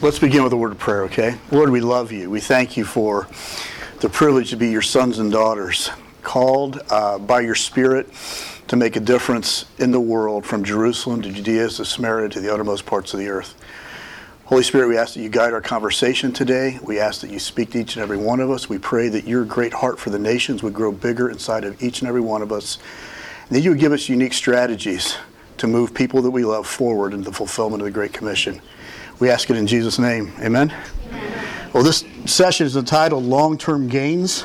Let's begin with a word of prayer, okay? Lord, we love you. We thank you for the privilege to be your sons and daughters, called uh, by your Spirit to make a difference in the world from Jerusalem to Judea to Samaria to the uttermost parts of the earth. Holy Spirit, we ask that you guide our conversation today. We ask that you speak to each and every one of us. We pray that your great heart for the nations would grow bigger inside of each and every one of us. And that you would give us unique strategies to move people that we love forward into the fulfillment of the Great Commission. We ask it in Jesus' name. Amen. Amen. Well, this session is entitled Long Term Gains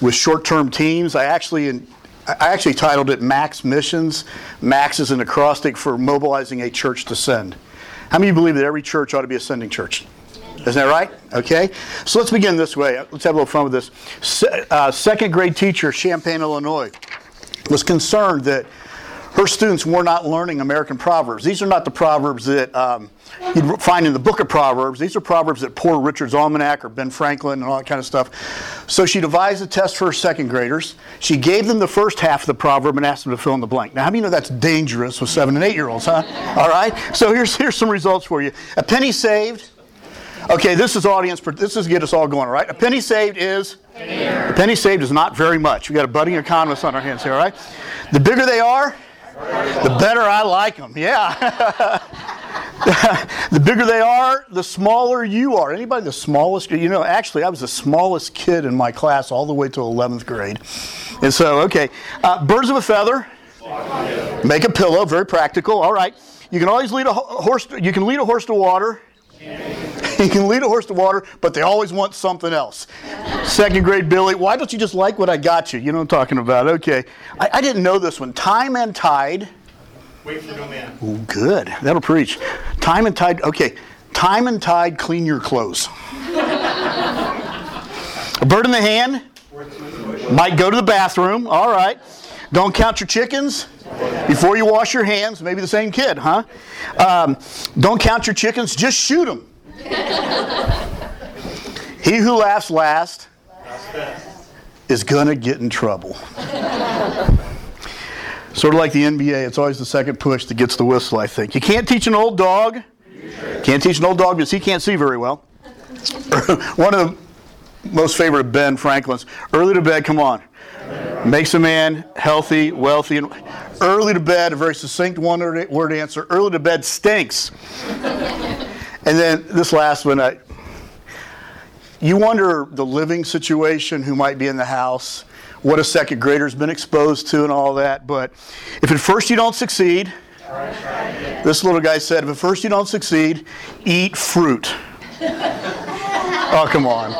with Short Term Teams. I actually I actually titled it Max Missions. Max is an acrostic for mobilizing a church to send. How many believe that every church ought to be a sending church? Isn't that right? Okay. So let's begin this way. Let's have a little fun with this. Se- uh, second grade teacher, Champaign, Illinois, was concerned that her students were not learning American proverbs. These are not the proverbs that um, you'd find in the book of Proverbs. These are proverbs that Poor Richard's Almanac or Ben Franklin and all that kind of stuff. So she devised a test for her second graders. She gave them the first half of the proverb and asked them to fill in the blank. Now, how many know that's dangerous with seven and eight year olds, huh? All right. So here's here's some results for you. A penny saved. Okay, this is audience. This is get us all going. All right. A penny saved is. A penny saved is not very much. We got a budding economist on our hands here. All right. The bigger they are, the better I like them. Yeah. the bigger they are, the smaller you are. Anybody the smallest? You know, actually, I was the smallest kid in my class all the way to 11th grade. And so, okay, uh, birds of a feather. Make a pillow. Very practical. All right. You can always lead a horse. You can lead a horse to water. You can lead a horse to water, but they always want something else. Second grade Billy, why don't you just like what I got you? You know what I'm talking about. Okay. I, I didn't know this one. Time and tide. Wait for no man. Ooh, good. That'll preach. Time and tide. Okay. Time and tide, clean your clothes. a bird in the hand might go to the bathroom. All right. Don't count your chickens before you wash your hands. Maybe the same kid, huh? Um, don't count your chickens. Just shoot them. he who laughs last is going to get in trouble. sort of like the NBA, it's always the second push that gets the whistle, I think. You can't teach an old dog. Can't teach an old dog because he can't see very well. One of the most favorite Ben Franklin's early to bed, come on. Makes a man healthy, wealthy, and early to bed, a very succinct one word answer. Early to bed stinks. And then this last one, I, you wonder the living situation, who might be in the house, what a second grader's been exposed to, and all that. But if at first you don't succeed, this little guy said, if at first you don't succeed, eat fruit. oh, come on.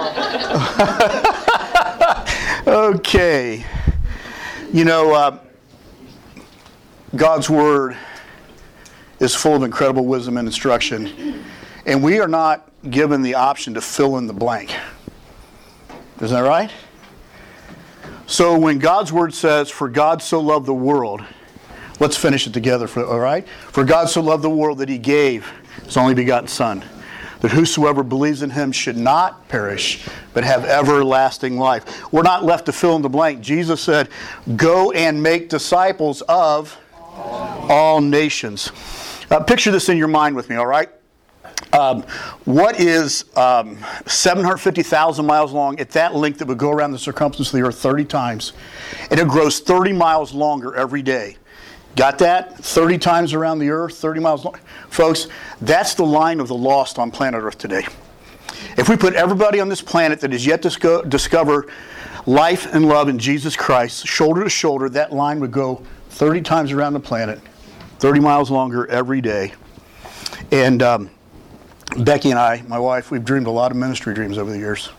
okay. You know, uh, God's Word is full of incredible wisdom and instruction. And we are not given the option to fill in the blank. Isn't that right? So when God's word says, For God so loved the world, let's finish it together, for, all right? For God so loved the world that he gave his only begotten Son, that whosoever believes in him should not perish, but have everlasting life. We're not left to fill in the blank. Jesus said, Go and make disciples of all nations. Uh, picture this in your mind with me, all right? Um, what is um, 750,000 miles long at that length that would go around the circumference of the earth 30 times? And it grows 30 miles longer every day. Got that? 30 times around the earth, 30 miles long. Folks, that's the line of the lost on planet earth today. If we put everybody on this planet that has yet to discover life and love in Jesus Christ, shoulder to shoulder, that line would go 30 times around the planet, 30 miles longer every day. And um, Becky and I, my wife, we've dreamed a lot of ministry dreams over the years.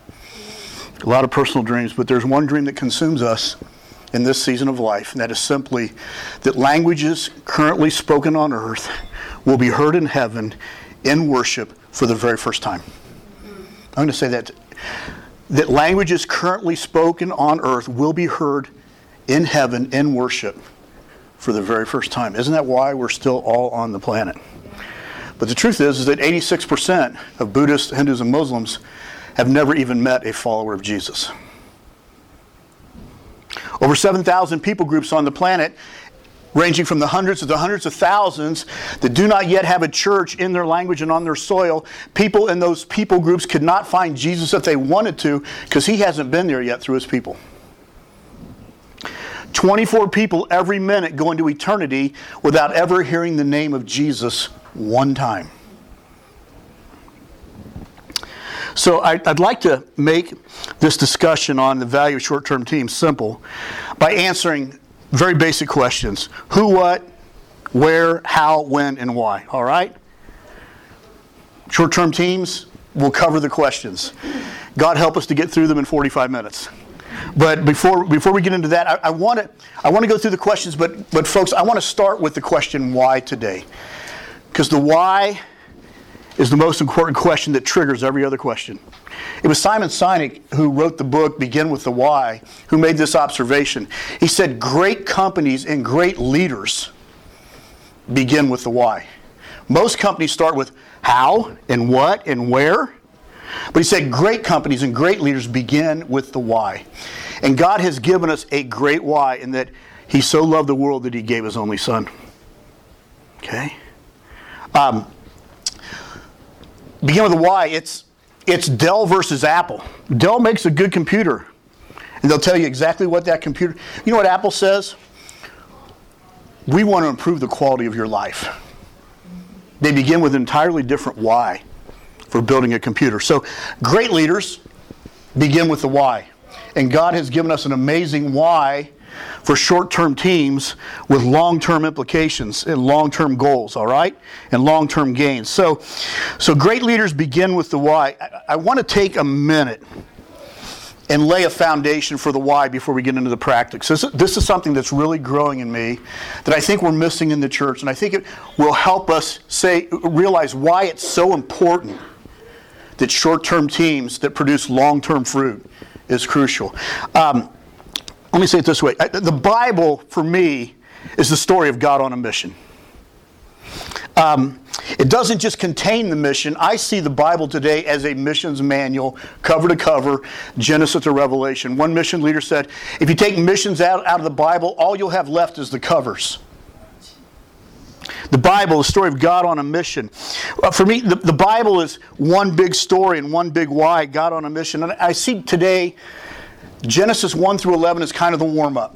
A lot of personal dreams, but there's one dream that consumes us in this season of life, and that is simply that languages currently spoken on earth will be heard in heaven in worship for the very first time. I'm going to say that that languages currently spoken on earth will be heard in heaven in worship for the very first time. Isn't that why we're still all on the planet? But the truth is, is that 86% of Buddhists, Hindus, and Muslims have never even met a follower of Jesus. Over 7,000 people groups on the planet, ranging from the hundreds to the hundreds of thousands that do not yet have a church in their language and on their soil. People in those people groups could not find Jesus if they wanted to because he hasn't been there yet through his people. 24 people every minute go into eternity without ever hearing the name of Jesus one time. So I, would like to make this discussion on the value of short-term teams simple by answering very basic questions. Who, what, where, how, when, and why. All right? Short-term teams will cover the questions. God help us to get through them in 45 minutes. But before, before we get into that, I, I want to I want to go through the questions, but, but folks, I want to start with the question why today. Because the why is the most important question that triggers every other question. It was Simon Sinek who wrote the book Begin with the Why, who made this observation. He said, Great companies and great leaders begin with the why. Most companies start with how and what and where. But he said, Great companies and great leaders begin with the why. And God has given us a great why in that He so loved the world that He gave His only Son. Okay? Um, begin with a why. It's it's Dell versus Apple. Dell makes a good computer, and they'll tell you exactly what that computer. You know what Apple says? We want to improve the quality of your life. They begin with an entirely different why for building a computer. So, great leaders begin with the why. And God has given us an amazing why for short term teams with long term implications and long term goals, all right? And long term gains. So, so, great leaders begin with the why. I, I want to take a minute and lay a foundation for the why before we get into the practice. This, this is something that's really growing in me that I think we're missing in the church, and I think it will help us say realize why it's so important that short-term teams that produce long-term fruit is crucial. Um, let me say it this way the Bible, for me, is the story of God on a mission. Um, it doesn't just contain the mission. I see the Bible today as a missions manual, cover to cover, Genesis to Revelation. One mission leader said, if you take missions out, out of the Bible, all you'll have left is the covers. The Bible, the story of God on a mission. Uh, for me, the, the Bible is one big story and one big why, God on a mission. And I see today Genesis 1 through 11 is kind of the warm up.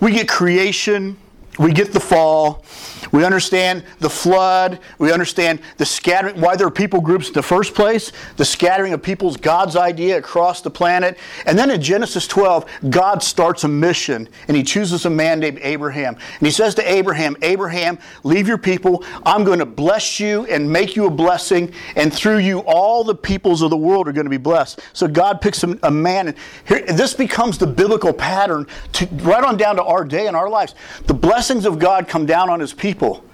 We get creation, we get the fall, we understand the flood. We understand the scattering, why there are people groups in the first place, the scattering of people's God's idea across the planet. And then in Genesis 12, God starts a mission and he chooses a man named Abraham. And he says to Abraham, Abraham, leave your people. I'm going to bless you and make you a blessing. And through you, all the peoples of the world are going to be blessed. So God picks a, man. And here, this becomes the biblical pattern to, right on down to our day and our lives. The blessings of God come down on his people people,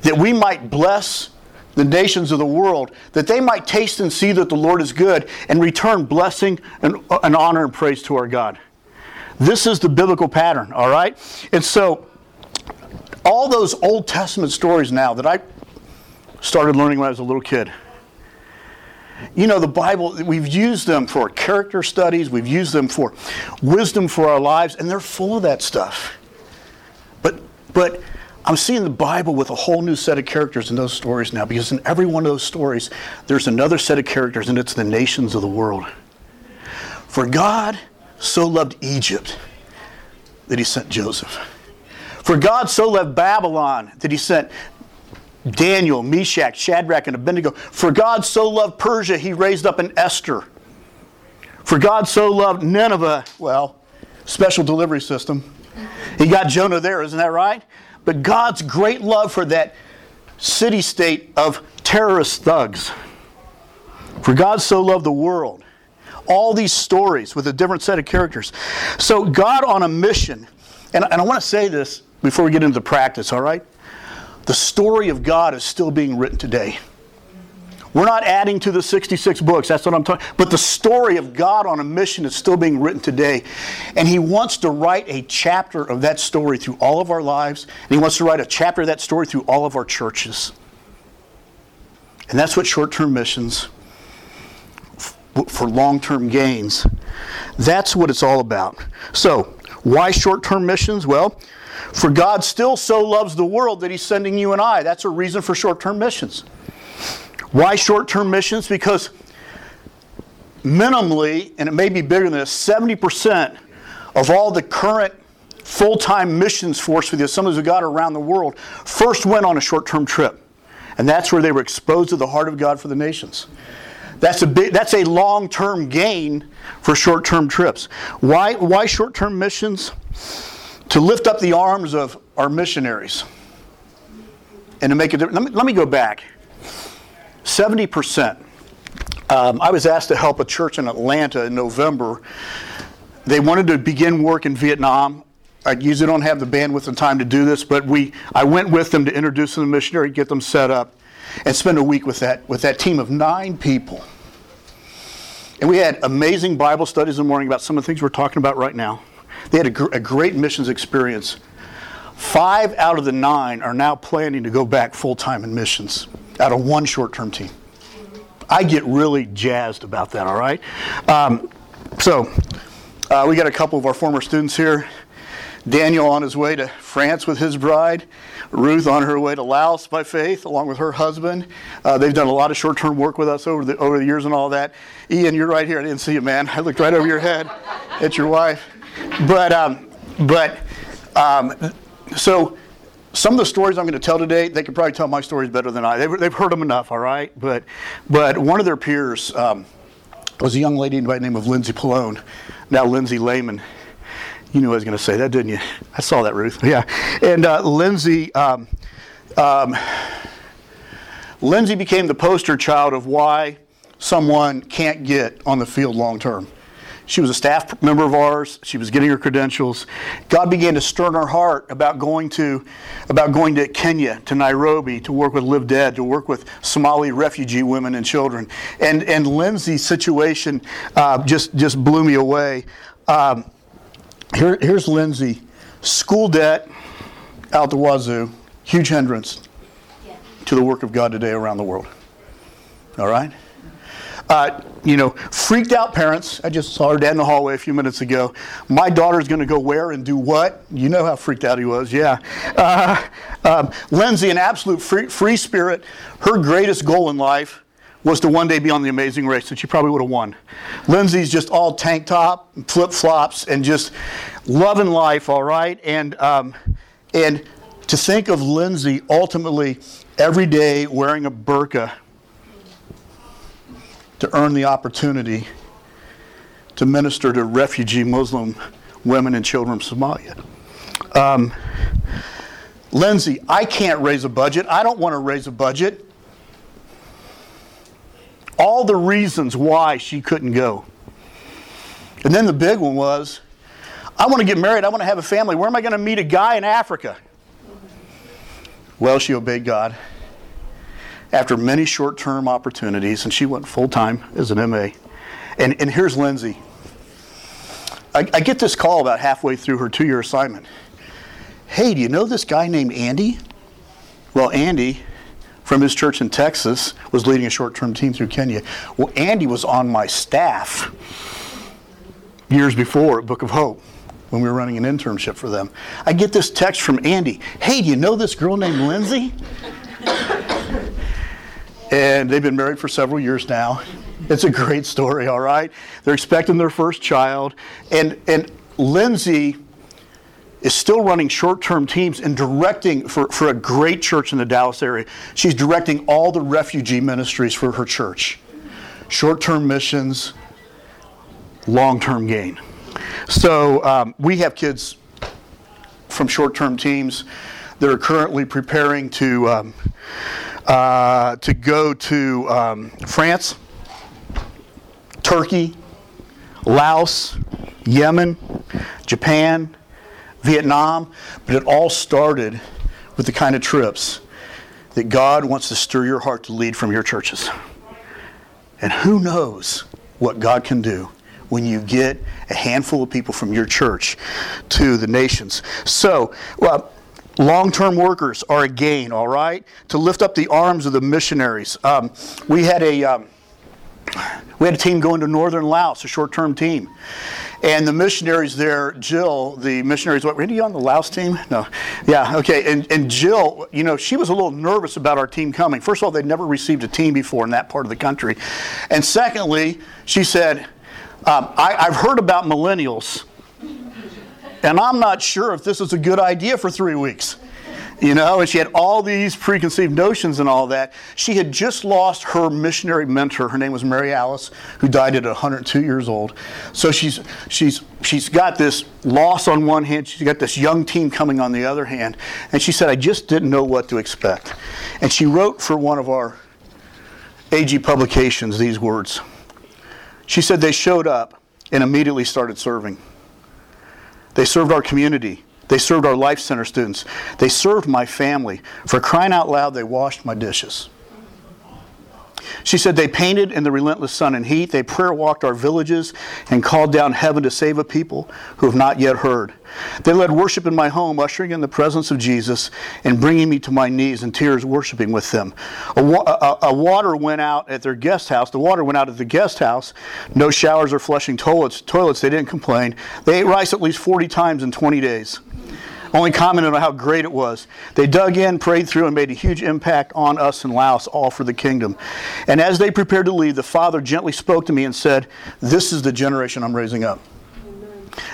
that we might bless the nations of the world, that they might taste and see that the Lord is good and return blessing and, and honor and praise to our God. This is the biblical pattern, all right? And so, all those Old Testament stories now that I started learning when I was a little kid. You know, the Bible, we've used them for character studies, we've used them for wisdom for our lives, and they're full of that stuff. But, but I'm seeing the Bible with a whole new set of characters in those stories now because in every one of those stories, there's another set of characters, and it's the nations of the world. For God so loved Egypt that he sent Joseph. For God so loved Babylon that he sent Daniel, Meshach, Shadrach, and Abednego. For God so loved Persia, he raised up an Esther. For God so loved Nineveh, well, special delivery system. He got Jonah there, isn't that right? But God's great love for that city state of terrorist thugs. For God so loved the world. All these stories with a different set of characters. So, God on a mission, and, and I want to say this before we get into the practice, all right? The story of God is still being written today. We're not adding to the 66 books. That's what I'm talking. But the story of God on a mission is still being written today. And he wants to write a chapter of that story through all of our lives. And he wants to write a chapter of that story through all of our churches. And that's what short-term missions for long-term gains. That's what it's all about. So, why short-term missions? Well, For God still so loves the world that He's sending you and I. That's a reason for short term missions. Why short term missions? Because minimally, and it may be bigger than this, 70% of all the current full time missions force for the Assemblies of God around the world first went on a short term trip. And that's where they were exposed to the heart of God for the nations. That's a big, that's a long-term gain for short-term trips. Why why short-term missions? To lift up the arms of our missionaries. And to make it let me, let me go back. 70%. Um, I was asked to help a church in Atlanta in November. They wanted to begin work in Vietnam. I usually don't have the bandwidth and time to do this, but we I went with them to introduce them to the missionary, get them set up, and spend a week with that with that team of nine people. And we had amazing Bible studies in the morning about some of the things we're talking about right now. They had a, gr- a great missions experience. Five out of the nine are now planning to go back full time in missions out of one short term team. I get really jazzed about that, all right? Um, so, uh, we got a couple of our former students here. Daniel on his way to France with his bride, Ruth on her way to Laos by faith, along with her husband. Uh, they've done a lot of short term work with us over the, over the years and all that. Ian, you're right here. I didn't see you, man. I looked right over your head at your wife. But, um, but um, so some of the stories I'm going to tell today, they could probably tell my stories better than I. They've, they've heard them enough, all right? But, but one of their peers um, was a young lady by the name of Lindsay Pallone, now Lindsay Lehman. You knew I was going to say that, didn't you? I saw that, Ruth. Yeah. And uh, Lindsay, um, um, Lindsay became the poster child of why someone can't get on the field long term. She was a staff member of ours. She was getting her credentials. God began to stir in her heart about going to, about going to Kenya, to Nairobi, to work with Live Dead, to work with Somali refugee women and children. And and Lindsay's situation uh, just just blew me away. Um, here, here's Lindsay, school debt out the wazoo, huge hindrance to the work of God today around the world. All right? Uh, you know, freaked out parents. I just saw her dad in the hallway a few minutes ago. My daughter's going to go where and do what? You know how freaked out he was, yeah. Uh, um, Lindsay, an absolute free, free spirit. Her greatest goal in life was to one day be on the amazing race, and she probably would have won. Lindsay's just all tank top, flip flops, and just loving life, all right? And, um, and to think of Lindsay ultimately every day wearing a burqa to earn the opportunity to minister to refugee Muslim women and children from Somalia. Um, Lindsay, I can't raise a budget. I don't want to raise a budget. All the reasons why she couldn't go. And then the big one was I want to get married. I want to have a family. Where am I going to meet a guy in Africa? Well, she obeyed God after many short term opportunities, and she went full time as an MA. And, and here's Lindsay. I, I get this call about halfway through her two year assignment. Hey, do you know this guy named Andy? Well, Andy from his church in Texas was leading a short term team through Kenya. Well, Andy was on my staff years before at Book of Hope when we were running an internship for them. I get this text from Andy Hey, do you know this girl named Lindsay? And they've been married for several years now. It's a great story, all right? They're expecting their first child. And, and Lindsay is still running short term teams and directing for, for a great church in the Dallas area. She's directing all the refugee ministries for her church short term missions, long term gain. So um, we have kids from short term teams that are currently preparing to. Um, uh, to go to um, France, Turkey, Laos, Yemen, Japan, Vietnam, but it all started with the kind of trips that God wants to stir your heart to lead from your churches. And who knows what God can do when you get a handful of people from your church to the nations. So, well, Long term workers are a gain, all right? To lift up the arms of the missionaries. Um, we, had a, um, we had a team going to northern Laos, a short term team. And the missionaries there, Jill, the missionaries, what, were you on the Laos team? No. Yeah, okay. And, and Jill, you know, she was a little nervous about our team coming. First of all, they'd never received a team before in that part of the country. And secondly, she said, um, I, I've heard about millennials, and I'm not sure if this is a good idea for three weeks you know, and she had all these preconceived notions and all that. She had just lost her missionary mentor. Her name was Mary Alice, who died at 102 years old. So she's she's she's got this loss on one hand. She's got this young team coming on the other hand, and she said, "I just didn't know what to expect." And she wrote for one of our AG publications these words. She said they showed up and immediately started serving. They served our community. They served our Life Center students. They served my family. For crying out loud, they washed my dishes. She said they painted in the relentless sun and heat. They prayer walked our villages and called down heaven to save a people who have not yet heard. They led worship in my home, ushering in the presence of Jesus and bringing me to my knees in tears, worshiping with them. A, a, a water went out at their guest house. The water went out at the guest house. No showers or flushing toilets. Toilets. They didn't complain. They ate rice at least 40 times in 20 days only commented on how great it was. They dug in, prayed through, and made a huge impact on us in Laos, all for the kingdom. And as they prepared to leave, the Father gently spoke to me and said, This is the generation I'm raising up.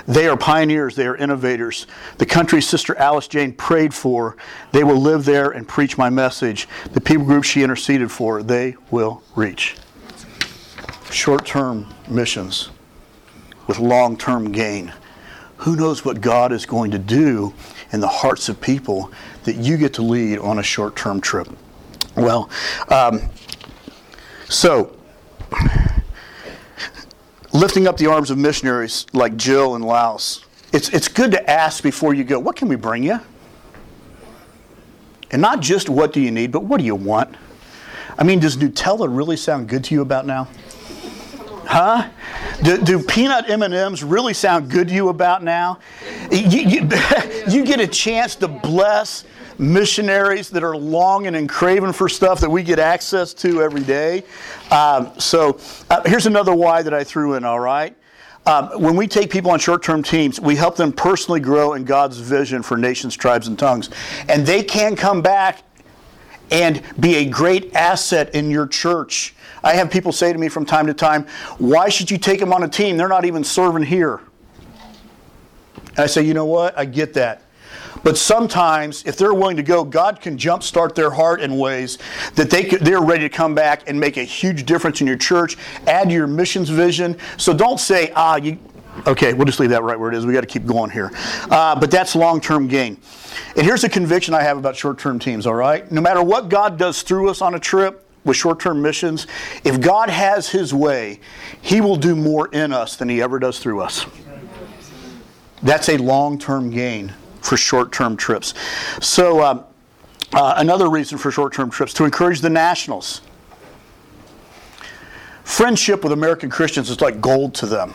They are pioneers, they are innovators. The country Sister Alice Jane prayed for, they will live there and preach my message. The people group she interceded for, they will reach. Short term missions with long term gain who knows what God is going to do in the hearts of people that you get to lead on a short term trip? Well, um, so lifting up the arms of missionaries like Jill and Laos, it's, it's good to ask before you go, what can we bring you? And not just what do you need, but what do you want? I mean, does Nutella really sound good to you about now? Huh? Do, do, peanut M&Ms really sound good to you about now? You, you, you, get a chance to bless missionaries that are longing and craving for stuff that we get access to every day. Um, so uh, here's another why that I threw in, all right? Um, when we take people on short term teams, we help them personally grow in God's vision for nations, tribes, and tongues. And they can come back and be a great asset in your church. I have people say to me from time to time, Why should you take them on a team? They're not even serving here. And I say, You know what? I get that. But sometimes, if they're willing to go, God can jumpstart their heart in ways that they could, they're ready to come back and make a huge difference in your church, add to your missions vision. So don't say, ah, you, okay, we'll just leave that right where it is. We got to keep going here. Uh, but that's long term gain. And here's a conviction I have about short term teams, all right? No matter what God does through us on a trip, with short term missions, if God has His way, He will do more in us than He ever does through us. That's a long term gain for short term trips. So, um, uh, another reason for short term trips to encourage the nationals. Friendship with American Christians is like gold to them.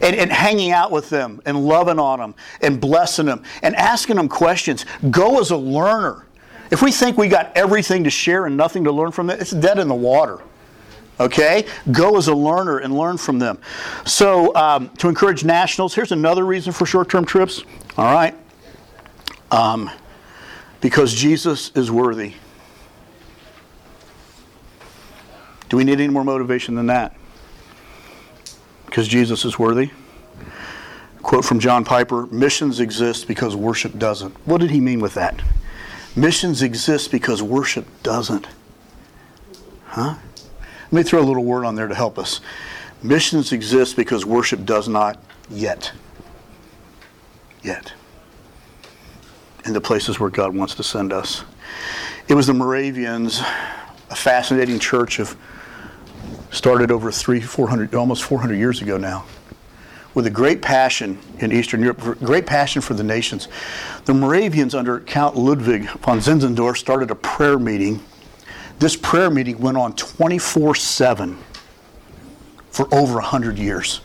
And, and, hanging out with them and loving on them and blessing them and asking them questions. Go as a learner. If we think we got everything to share and nothing to learn from it, it's dead in the water. Okay? Go as a learner and learn from them. So, um, to encourage nationals, here's another reason for short term trips. All right? Um, because Jesus is worthy. Do we need any more motivation than that? Because Jesus is worthy. Quote from John Piper Missions exist because worship doesn't. What did he mean with that? Missions exist because worship doesn't. Huh? Let me throw a little word on there to help us. Missions exist because worship does not yet. Yet. In the places where God wants to send us. It was the Moravians, a fascinating church of started over three, four hundred, almost 400 years ago now with a great passion in Eastern Europe, great passion for the nations. The Moravians, under Count Ludwig von Zinzendorf, started a prayer meeting. This prayer meeting went on 24 7 for over 100 years.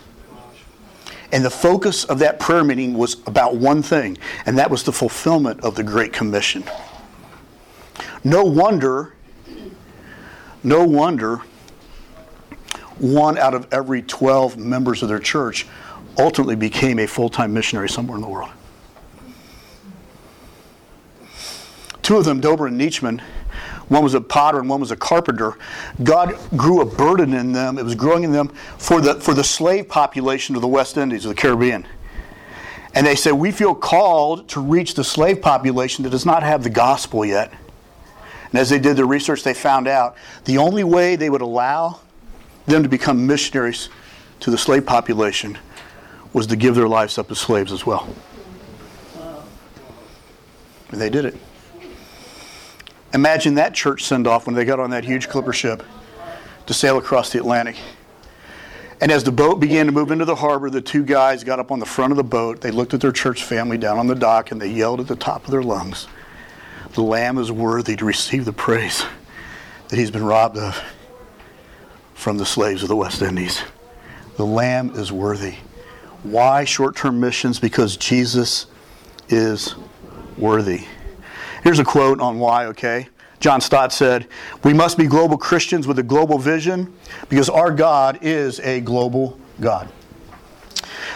And the focus of that prayer meeting was about one thing, and that was the fulfillment of the Great Commission. No wonder, no wonder, one out of every 12 members of their church ultimately became a full time missionary somewhere in the world. Two of them, Dober and Nitschmann, one was a potter and one was a carpenter. God grew a burden in them. It was growing in them for the, for the slave population of the West Indies, of the Caribbean. And they said, We feel called to reach the slave population that does not have the gospel yet. And as they did their research, they found out the only way they would allow them to become missionaries to the slave population was to give their lives up as slaves as well. And they did it. Imagine that church send off when they got on that huge clipper ship to sail across the Atlantic. And as the boat began to move into the harbor, the two guys got up on the front of the boat. They looked at their church family down on the dock and they yelled at the top of their lungs The Lamb is worthy to receive the praise that he's been robbed of from the slaves of the West Indies. The Lamb is worthy. Why short term missions? Because Jesus is worthy. Here's a quote on why, okay? John Stott said, We must be global Christians with a global vision because our God is a global God.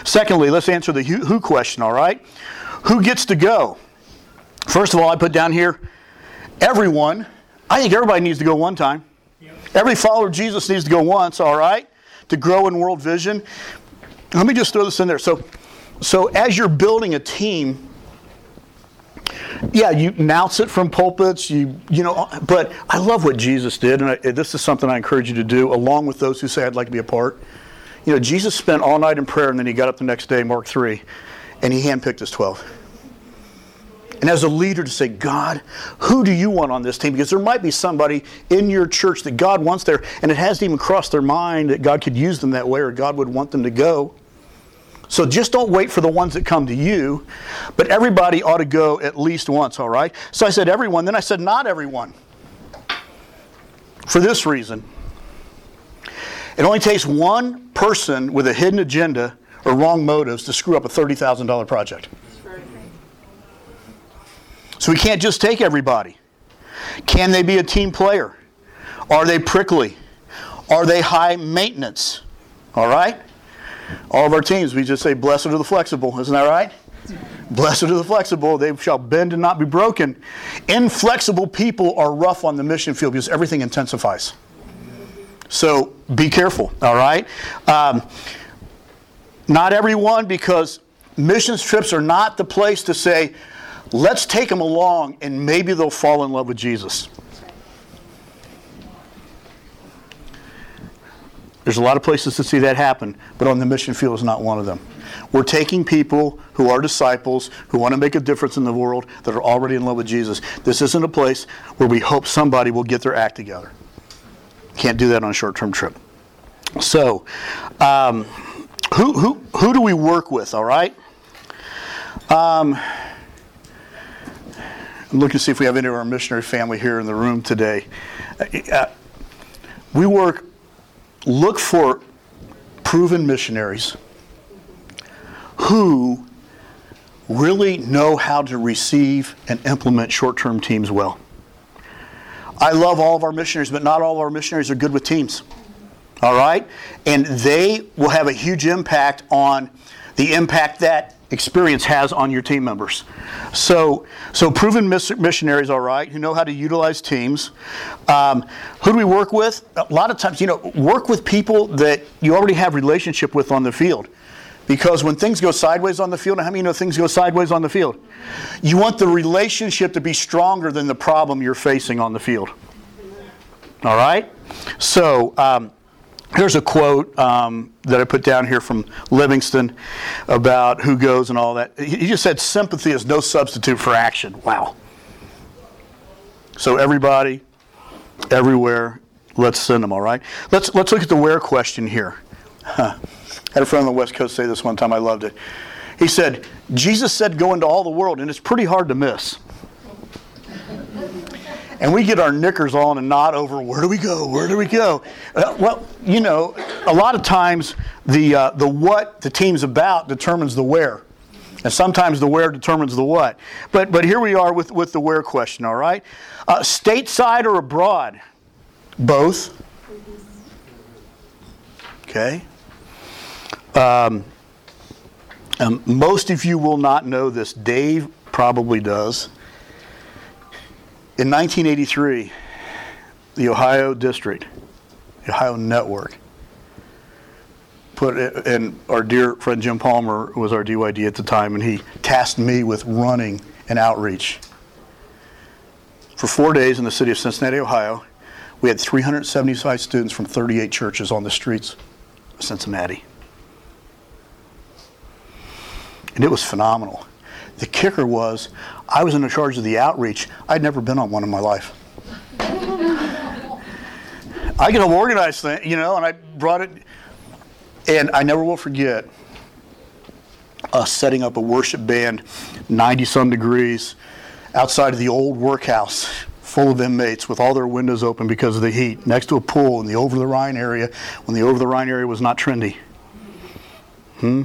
Secondly, let's answer the who question, all right? Who gets to go? First of all, I put down here everyone. I think everybody needs to go one time. Every follower of Jesus needs to go once, all right? To grow in world vision. Let me just throw this in there. So, so as you're building a team, yeah, you announce it from pulpits, you you know, but I love what Jesus did, and I, this is something I encourage you to do, along with those who say I'd like to be a part. You know, Jesus spent all night in prayer, and then he got up the next day, Mark three, and he handpicked his twelve. And as a leader, to say, God, who do you want on this team? Because there might be somebody in your church that God wants there, and it hasn't even crossed their mind that God could use them that way, or God would want them to go. So just don't wait for the ones that come to you, but everybody ought to go at least once, all right? So I said everyone, then I said not everyone. For this reason it only takes one person with a hidden agenda or wrong motives to screw up a $30,000 project. So we can't just take everybody. Can they be a team player? Are they prickly? Are they high maintenance? All right? All of our teams, we just say, Blessed are the flexible. Isn't that right? Blessed are the flexible, they shall bend and not be broken. Inflexible people are rough on the mission field because everything intensifies. So be careful, all right? Um, not everyone, because missions trips are not the place to say, let's take them along and maybe they'll fall in love with Jesus. There's a lot of places to see that happen, but on the mission field is not one of them. We're taking people who are disciples, who want to make a difference in the world, that are already in love with Jesus. This isn't a place where we hope somebody will get their act together. Can't do that on a short term trip. So, um, who, who, who do we work with, all right? Um, I'm looking to see if we have any of our missionary family here in the room today. Uh, we work look for proven missionaries who really know how to receive and implement short term teams well. I love all of our missionaries, but not all of our missionaries are good with teams. All right? And they will have a huge impact on the impact that experience has on your team members. So, so proven missionaries, all right, who know how to utilize teams. Um, who do we work with? A lot of times, you know, work with people that you already have relationship with on the field. Because when things go sideways on the field, how many know things go sideways on the field? You want the relationship to be stronger than the problem you're facing on the field. All right? So, um, Here's a quote um, that I put down here from Livingstone about who goes and all that. He just said, Sympathy is no substitute for action. Wow. So, everybody, everywhere, let's send them, all right? Let's, let's look at the where question here. Huh. I had a friend on the West Coast say this one time, I loved it. He said, Jesus said, Go into all the world, and it's pretty hard to miss and we get our knickers on and nod over where do we go? Where do we go? Uh, well you know a lot of times the uh, the what the team's about determines the where. And sometimes the where determines the what. But but here we are with with the where question all right? Uh, stateside or abroad? Both. Okay. Um, Um, most of you will not know this. Dave probably does. In 1983, the Ohio District, the Ohio Network, put and our dear friend Jim Palmer was our DYD at the time, and he tasked me with running an outreach. For four days in the city of Cincinnati, Ohio, we had 375 students from 38 churches on the streets of Cincinnati. And it was phenomenal. The kicker was, I was in charge of the outreach. I'd never been on one in my life. I get to organize things, you know, and I brought it, and I never will forget us setting up a worship band, 90 some degrees, outside of the old workhouse, full of inmates with all their windows open because of the heat, next to a pool in the over the Rhine area, when the over the Rhine area was not trendy. Hmm?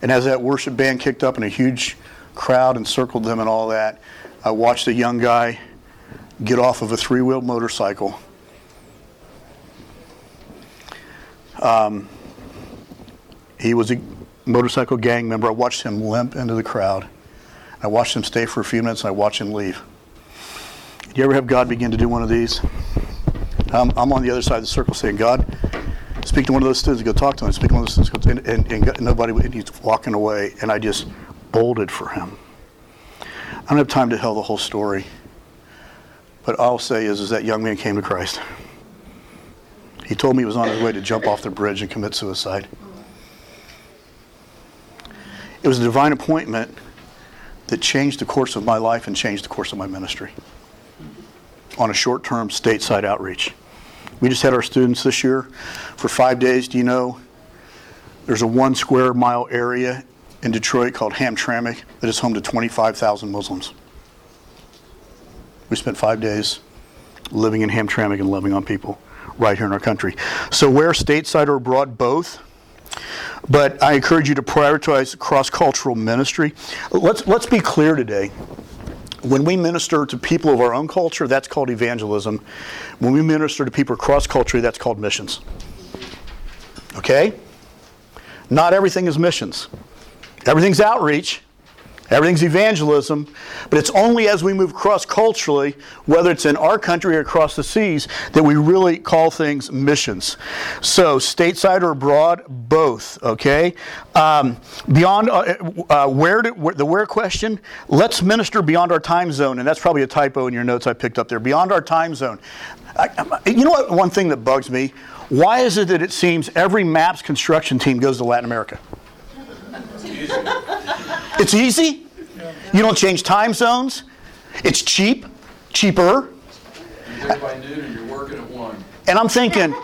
And as that worship band kicked up and a huge crowd encircled them and all that, I watched a young guy get off of a three wheeled motorcycle. Um, he was a motorcycle gang member. I watched him limp into the crowd. I watched him stay for a few minutes and I watched him leave. Do you ever have God begin to do one of these? I'm, I'm on the other side of the circle saying, God, speak to one of those students, go talk to him, speak to one of those students, and, and, and nobody, and he's walking away, and I just bolted for him. I don't have time to tell the whole story, but all I'll say is, is that young man came to Christ. He told me he was on his way to jump off the bridge and commit suicide. It was a divine appointment that changed the course of my life and changed the course of my ministry on a short term stateside outreach. We just had our students this year for five days. Do you know there's a one square mile area in Detroit called Hamtramck that is home to 25,000 Muslims? We spent five days living in Hamtramck and loving on people right here in our country. So, where stateside or abroad, both. But I encourage you to prioritize cross cultural ministry. Let's, let's be clear today. When we minister to people of our own culture, that's called evangelism. When we minister to people cross culturally, that's called missions. Okay? Not everything is missions. Everything's outreach, everything's evangelism, but it's only as we move cross culturally, whether it's in our country or across the seas, that we really call things missions. So, stateside or abroad, both, okay? Um, beyond uh, uh, where, where the where question, let's minister beyond our time zone, and that's probably a typo in your notes I picked up there. Beyond our time zone. I, I- you know what? One thing that bugs me. Why is it that it seems every MAPS construction team goes to Latin America? It's easy. You don't change time zones. It's cheap, cheaper. And. And I'm thinking,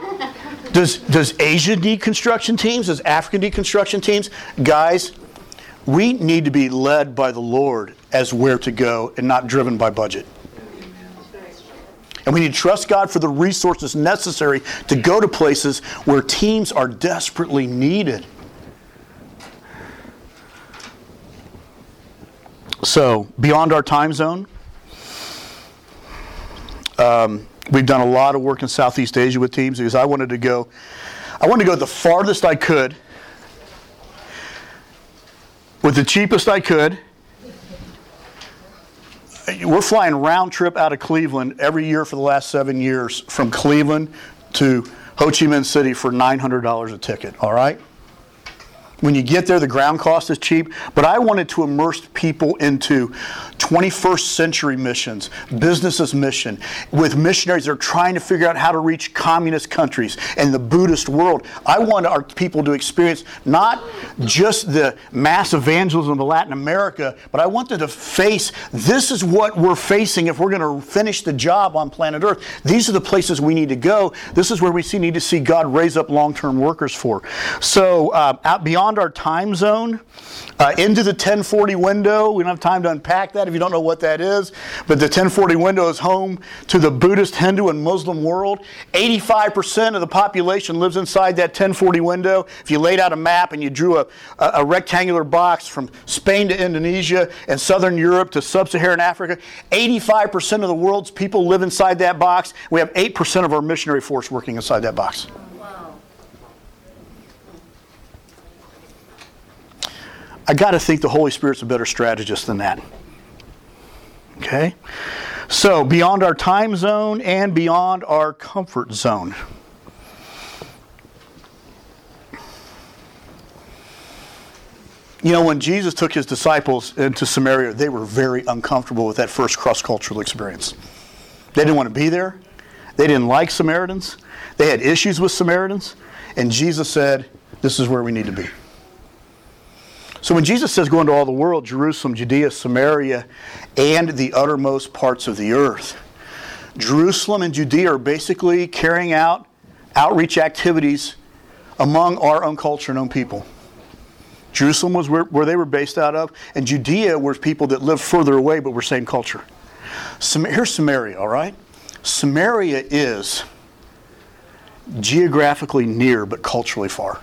does does Asia need construction teams? Does Africa need construction teams? Guys, we need to be led by the Lord as where to go and not driven by budget. And we need to trust God for the resources necessary to go to places where teams are desperately needed. So, beyond our time zone, um, we've done a lot of work in Southeast Asia with teams because I wanted to go, I wanted to go the farthest I could with the cheapest I could. We're flying round trip out of Cleveland every year for the last seven years from Cleveland to Ho Chi Minh City for $900 a ticket, all right? When you get there, the ground cost is cheap, but I wanted to immerse people into 21st century missions, business mission, with missionaries that are trying to figure out how to reach communist countries and the Buddhist world. I want our people to experience not just the mass evangelism of Latin America, but I want them to face this is what we're facing if we're going to finish the job on planet Earth. These are the places we need to go. This is where we see, need to see God raise up long term workers for. So, uh, out beyond our time zone, uh, into the 1040 window. We don't have time to unpack that if you don't know what that is. But the 1040 window is home to the Buddhist, Hindu, and Muslim world. 85% of the population lives inside that 1040 window. If you laid out a map and you drew a, a, a rectangular box from Spain to Indonesia and southern Europe to sub Saharan Africa, 85% of the world's people live inside that box. We have 8% of our missionary force working inside that box. I got to think the Holy Spirit's a better strategist than that. Okay? So, beyond our time zone and beyond our comfort zone. You know, when Jesus took his disciples into Samaria, they were very uncomfortable with that first cross cultural experience. They didn't want to be there. They didn't like Samaritans. They had issues with Samaritans. And Jesus said, This is where we need to be. So when Jesus says go into all the world, Jerusalem, Judea, Samaria, and the uttermost parts of the earth, Jerusalem and Judea are basically carrying out outreach activities among our own culture and own people. Jerusalem was where, where they were based out of, and Judea were people that lived further away but were same culture. Here's Samaria, all right? Samaria is geographically near but culturally far.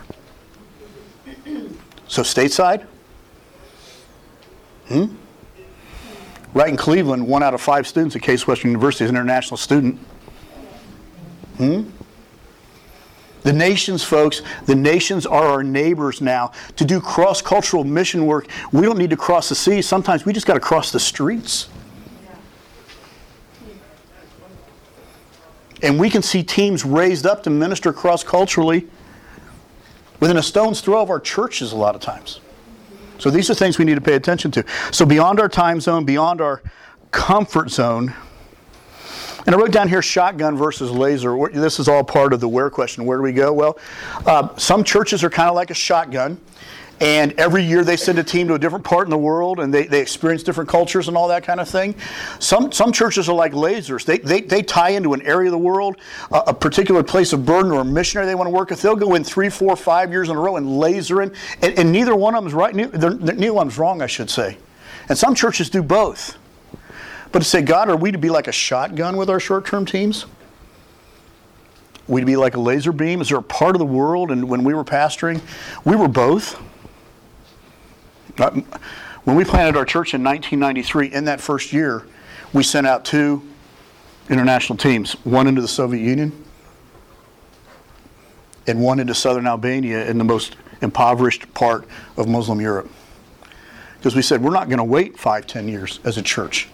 So, stateside? Hmm? Right in Cleveland, one out of five students at Case Western University is an international student. Hmm? The nations, folks, the nations are our neighbors now. To do cross cultural mission work, we don't need to cross the sea. Sometimes we just got to cross the streets. And we can see teams raised up to minister cross culturally within a stone's throw of our churches a lot of times. So these are things we need to pay attention to. So beyond our time zone, beyond our comfort zone, and I wrote down here shotgun versus laser. This is all part of the where question. Where do we go? Well, uh, some churches are kind of like a shotgun. And every year they send a team to a different part in the world and they, they experience different cultures and all that kind of thing. Some, some churches are like lasers. They, they, they tie into an area of the world, uh, a particular place of burden or a missionary they want to work with. They'll go in three, four, five years in a row and laser in. And, and neither one of them is right. Neither, neither one of wrong, I should say. And some churches do both. But to say, God, are we to be like a shotgun with our short term teams? We'd be like a laser beam? Is there a part of the world? And when we were pastoring, we were both. When we planted our church in 1993, in that first year, we sent out two international teams one into the Soviet Union and one into southern Albania in the most impoverished part of Muslim Europe. Because we said, we're not going to wait five, ten years as a church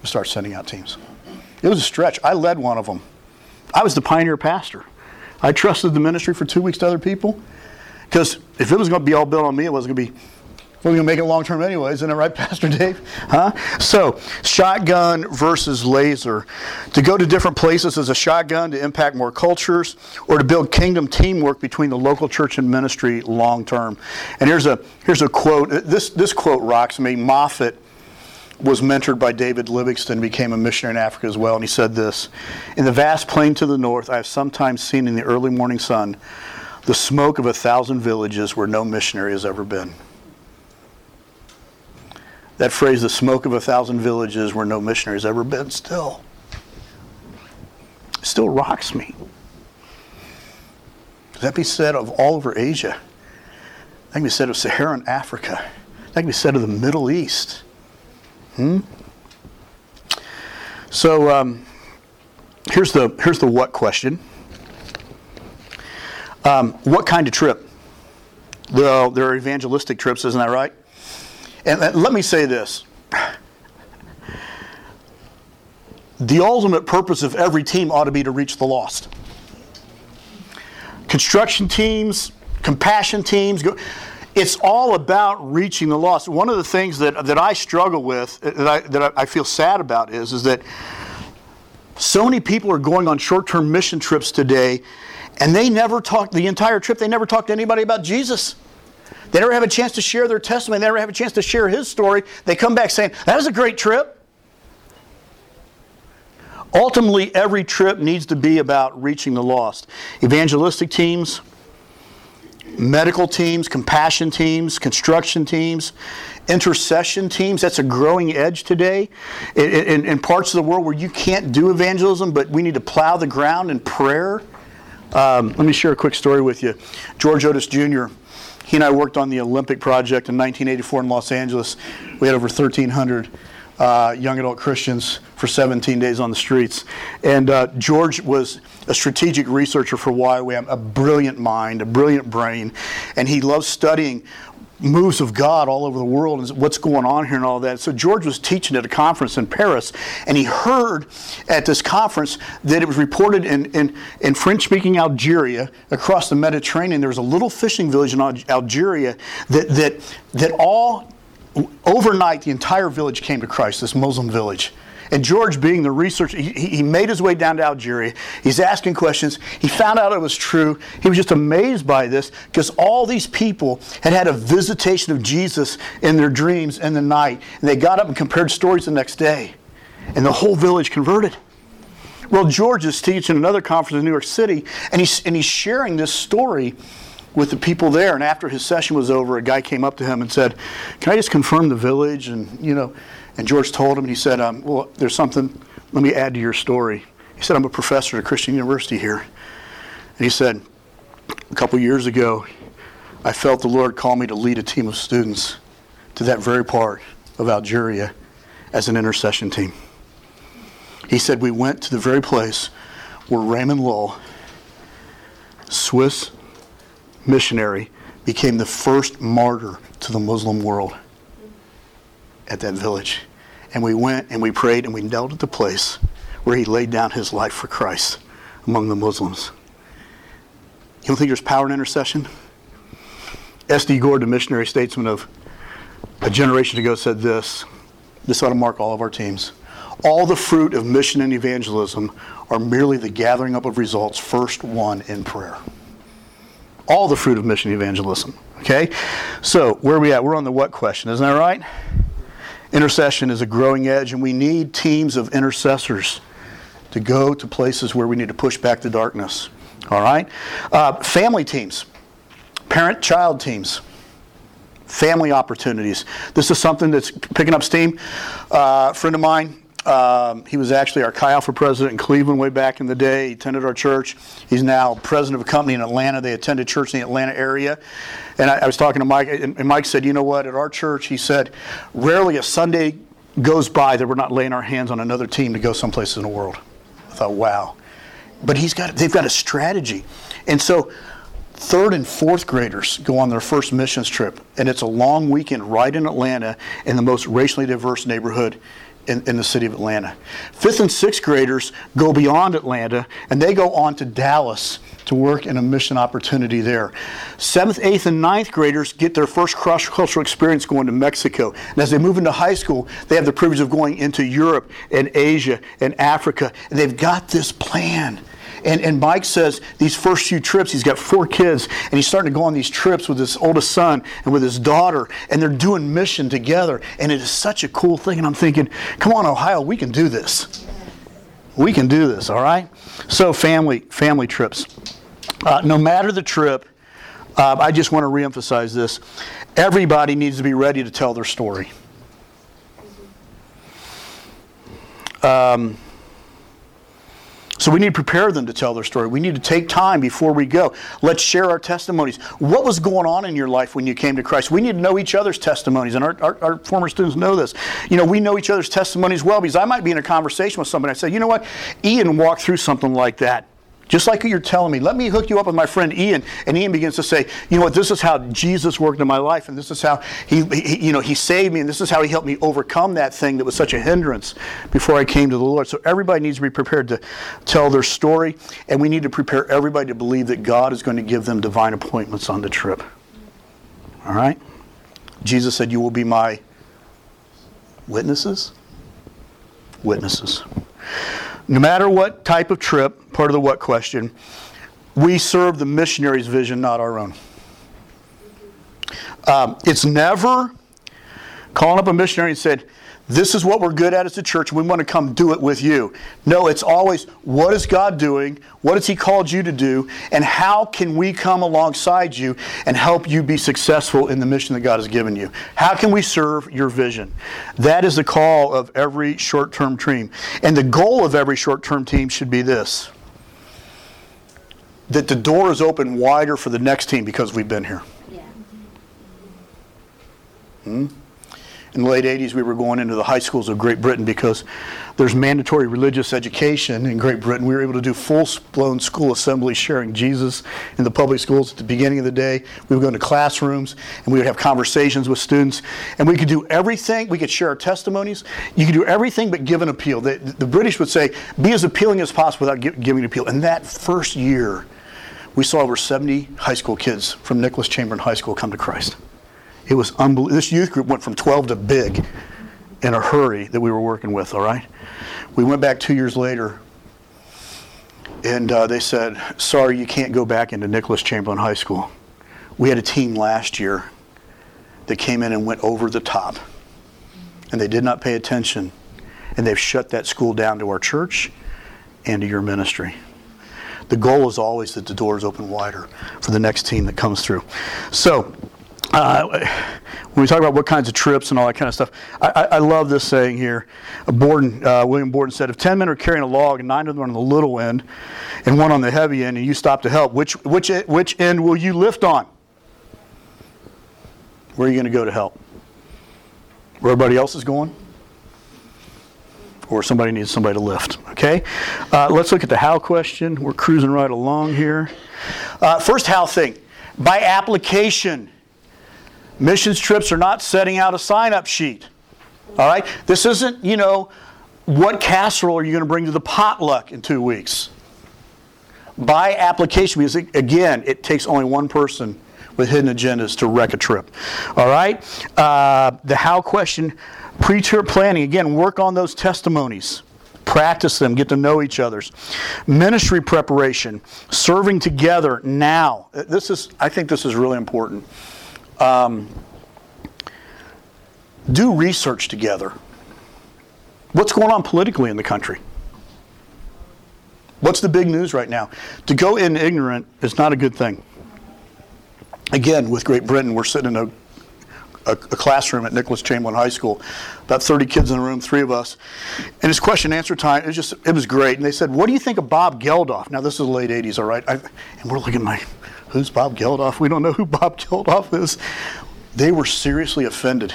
to start sending out teams. It was a stretch. I led one of them. I was the pioneer pastor. I trusted the ministry for two weeks to other people because if it was going to be all built on me, it wasn't going to be we're going to make it long term anyways, isn't it right, Pastor Dave? Huh? So, shotgun versus laser. To go to different places as a shotgun to impact more cultures, or to build kingdom teamwork between the local church and ministry long term. And here's a here's a quote. This this quote rocks me. Moffat was mentored by David Livingstone, became a missionary in Africa as well, and he said this: "In the vast plain to the north, I have sometimes seen in the early morning sun the smoke of a thousand villages where no missionary has ever been." That phrase, the smoke of a thousand villages where no missionary has ever been, still, still rocks me. That be said of all over Asia. That can be said of Saharan Africa. That can be said of the Middle East. Hmm? So um, here's the here's the what question. Um, what kind of trip? Well, there are evangelistic trips, isn't that right? And let me say this the ultimate purpose of every team ought to be to reach the lost. Construction teams, compassion teams, it's all about reaching the lost. One of the things that, that I struggle with, uh, that I, that I feel sad about, is, is that so many people are going on short term mission trips today, and they never talk, the entire trip, they never talk to anybody about Jesus. They never have a chance to share their testimony. They never have a chance to share his story. They come back saying, That was a great trip. Ultimately, every trip needs to be about reaching the lost. Evangelistic teams, medical teams, compassion teams, construction teams, intercession teams. That's a growing edge today. In, in, in, parts of the world where you can't do evangelism, but we need to plow the ground in prayer. Um, let me share a quick story with you. George Otis Jr. He and I worked on the Olympic project in 1984 in Los Angeles. We had over 1,300 uh, young adult Christians for 17 days on the streets. And uh, George was a strategic researcher for YWAM, a brilliant mind, a brilliant brain, and he loved studying moves of God all over the world and what's going on here and all that. So George was teaching at a conference in Paris, and he heard at this conference that it was reported in, in, in French-speaking Algeria, across the Mediterranean, there was a little fishing village in Algeria that, that, that all, overnight, the entire village came to Christ, this Muslim village. And George, being the researcher, he, he made his way down to Algeria. He's asking questions. He found out it was true. He was just amazed by this because all these people had had a visitation of Jesus in their dreams in the night. And they got up and compared stories the next day. And the whole village converted. Well, George is teaching another conference in New York City, and he's, and he's sharing this story with the people there. And after his session was over, a guy came up to him and said, Can I just confirm the village? And, you know, and George told him, and he said, um, Well, there's something, let me add to your story. He said, I'm a professor at Christian University here. And he said, A couple years ago, I felt the Lord call me to lead a team of students to that very part of Algeria as an intercession team. He said, We went to the very place where Raymond Lull, Swiss missionary, became the first martyr to the Muslim world at that village. And we went and we prayed and we knelt at the place where he laid down his life for Christ among the Muslims. You don't think there's power in intercession? S.D. Gordon, the missionary statesman of a generation ago, said this. This ought to mark all of our teams. All the fruit of mission and evangelism are merely the gathering up of results first won in prayer. All the fruit of mission and evangelism. Okay? So, where are we at? We're on the what question, isn't that right? Intercession is a growing edge, and we need teams of intercessors to go to places where we need to push back the darkness. All right? Uh, family teams, parent child teams family opportunities. This is something that's picking up steam. Uh, a friend of mine, um, he was actually our Chi Alpha president in Cleveland way back in the day. He attended our church. He's now president of a company in Atlanta. They attended church in the Atlanta area. And I, I was talking to Mike, and, and Mike said, You know what? At our church, he said, rarely a Sunday goes by that we're not laying our hands on another team to go someplace in the world. I thought, wow. But he's got, they've got a strategy. And so, third and fourth graders go on their first missions trip, and it's a long weekend right in Atlanta in the most racially diverse neighborhood in, in the city of Atlanta. Fifth and sixth graders go beyond Atlanta, and they go on to Dallas to work in a mission opportunity there. Seventh, eighth, and ninth graders get their first cross cultural experience going to Mexico. And as they move into high school, they have the privilege of going into Europe and Asia and Africa. And they've got this plan. And, and Mike says these first few trips, he's got four kids, and he's starting to go on these trips with his oldest son and with his daughter, and they're doing mission together. And it is such a cool thing. And I'm thinking, come on, Ohio, we can do this. We can do this, all right? So, family, family trips. Uh, no matter the trip, uh, I just want to reemphasize this. Everybody needs to be ready to tell their story. Um, so we need to prepare them to tell their story. We need to take time before we go. Let's share our testimonies. What was going on in your life when you came to Christ? We need to know each other's testimonies, and our, our, our former students know this. You know, we know each other's testimonies well because I might be in a conversation with somebody. I say, you know what? Ian walked through something like that. Just like you're telling me, let me hook you up with my friend Ian. And Ian begins to say, you know what, this is how Jesus worked in my life, and this is how he, he, you know, he saved me, and this is how he helped me overcome that thing that was such a hindrance before I came to the Lord. So everybody needs to be prepared to tell their story, and we need to prepare everybody to believe that God is going to give them divine appointments on the trip. All right? Jesus said, You will be my witnesses? Witnesses no matter what type of trip, part of the what question, we serve the missionary's vision, not our own. Um, it's never calling up a missionary and said, this is what we're good at as a church, and we want to come do it with you. No, it's always, what is God doing? What has He called you to do? And how can we come alongside you and help you be successful in the mission that God has given you? How can we serve your vision? That is the call of every short term team. And the goal of every short term team should be this that the door is open wider for the next team because we've been here. Yeah. Hmm? In the late 80s, we were going into the high schools of Great Britain because there's mandatory religious education in Great Britain. We were able to do full-blown school assemblies sharing Jesus in the public schools at the beginning of the day. We would go into classrooms and we would have conversations with students. And we could do everything. We could share our testimonies. You could do everything but give an appeal. The, the British would say, be as appealing as possible without gi- giving an appeal. And that first year, we saw over 70 high school kids from Nicholas Chamberlaine High School come to Christ. It was unbelievable. This youth group went from 12 to big in a hurry that we were working with, all right? We went back two years later, and uh, they said, Sorry, you can't go back into Nicholas Chamberlaine High School. We had a team last year that came in and went over the top, and they did not pay attention, and they've shut that school down to our church and to your ministry. The goal is always that the doors open wider for the next team that comes through. So, uh, when we talk about what kinds of trips and all that kind of stuff, I, I, I love this saying here. Borden, uh, William Borden said, if 10 men are carrying a log and nine of them are on the little end and one on the heavy end and you stop to help, which, which, which end will you lift on? Where are you going to go to help? Where everybody else is going? Or somebody needs somebody to lift, okay? Uh, let's look at the how question. We're cruising right along here. Uh, first how thing. By application. Missions trips are not setting out a sign up sheet. All right? This isn't, you know, what casserole are you going to bring to the potluck in two weeks? By application, because again, it takes only one person with hidden agendas to wreck a trip. All right? Uh, the how question, pre trip planning, again, work on those testimonies. Practice them, get to know each other's. Ministry preparation, serving together now. This is, I think this is really important. Um, do research together. What's going on politically in the country? What's the big news right now? To go in ignorant is not a good thing. Again, with Great Britain, we're sitting in a, a, a, classroom at Nicholas Chamberlaine High School, about 30 kids in the room, three of us. And it's question and answer time. It was just, it was great. And they said, "What do you think of Bob Geldof?" Now this is the late 80s, all right. I, and we're looking at my, who's Bob Geldof? We don't know who Bob Geldof is. They were seriously offended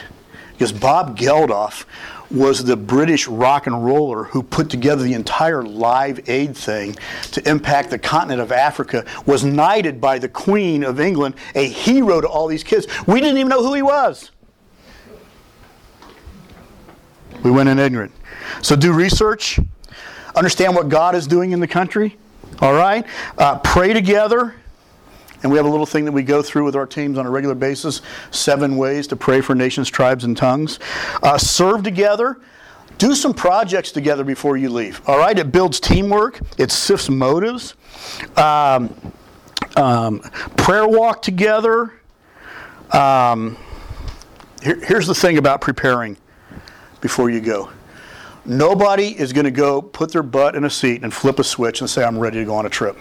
because Bob Geldof was the British rock and roller who put together the entire Live Aid thing to impact the continent of Africa, was knighted by the Queen of England, a hero to all these kids. We didn't even know who he was. We went in ignorant. So do research, understand what God is doing in the country, all right? Uh, pray together. And we have a little thing that we go through with our teams on a regular basis seven ways to pray for nations, tribes, and tongues. Uh, serve together. Do some projects together before you leave. All right? It builds teamwork, it sifts motives. Um, um, prayer walk together. Um, here, here's the thing about preparing before you go nobody is going to go put their butt in a seat and flip a switch and say, I'm ready to go on a trip.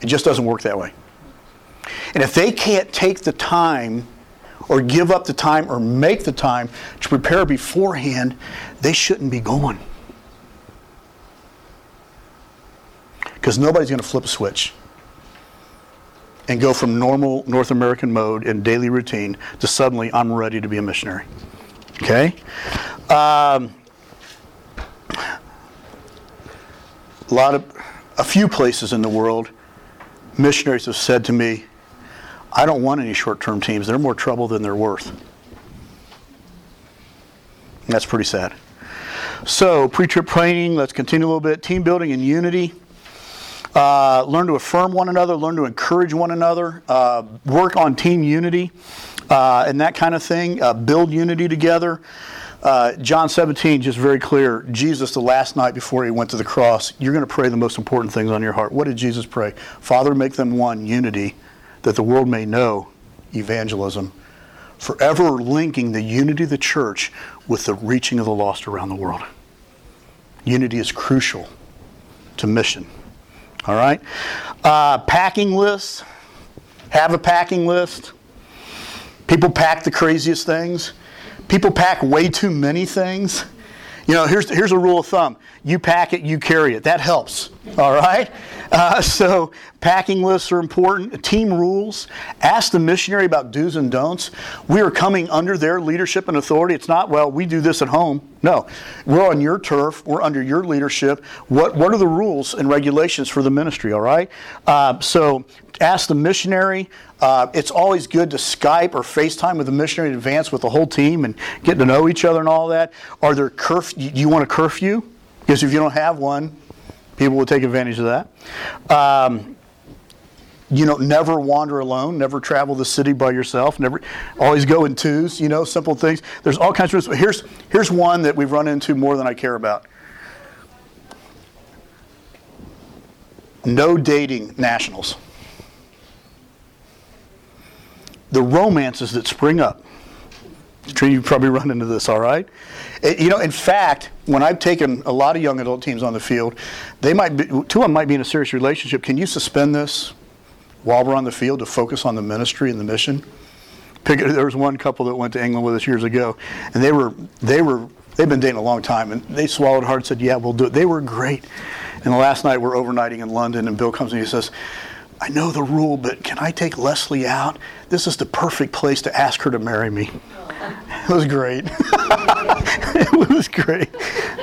It just doesn't work that way. And if they can't take the time or give up the time or make the time to prepare beforehand, they shouldn't be going. Because nobody's going to flip a switch and go from normal North American mode and daily routine to suddenly I'm ready to be a missionary. Okay? Um, a lot of, a few places in the world, missionaries have said to me, I don't want any short term teams. They're more trouble than they're worth. And that's pretty sad. So, pre trip training, let's continue a little bit. Team building and unity. Uh, learn to affirm one another, learn to encourage one another, uh, work on team unity uh, and that kind of thing, uh, build unity together. Uh, John 17, just very clear. Jesus, the last night before he went to the cross, you're going to pray the most important things on your heart. What did Jesus pray? Father, make them one, unity, that the world may know evangelism, forever linking the unity of the church with the reaching of the lost around the world. Unity is crucial to mission. All right? Uh, packing lists. Have a packing list. People pack the craziest things. People pack way too many things. You know, here's, here's a rule of thumb you pack it, you carry it. That helps. All right? Uh, so packing lists are important. Team rules. Ask the missionary about do's and don'ts. We are coming under their leadership and authority. It's not well we do this at home. No, we're on your turf. We're under your leadership. What what are the rules and regulations for the ministry? All right. Uh, so ask the missionary. Uh, it's always good to Skype or FaceTime with the missionary in advance with the whole team and get to know each other and all that. Are there curf? Do you want a curfew? Because if you don't have one, people will take advantage of that. Um, you know, never wander alone. Never travel the city by yourself. Never, always go in twos. You know, simple things. There's all kinds of. Here's here's one that we've run into more than I care about. No dating nationals. The romances that spring up. You probably run into this, all right? It- you know, in fact, when I've taken a lot of young adult teams on the field, they might be, two of them might be in a serious relationship. Can you suspend this while we're on the field to focus on the ministry and the mission? Pick, there was one couple that went to England with us years ago, and they were they were they've been dating a long time, and they swallowed hard, and said, "Yeah, we'll do it." They were great. And the last night we're overnighting in London, and Bill comes and he says, "I know the rule, but can I take Leslie out? This is the perfect place to ask her to marry me." It was great. it was great.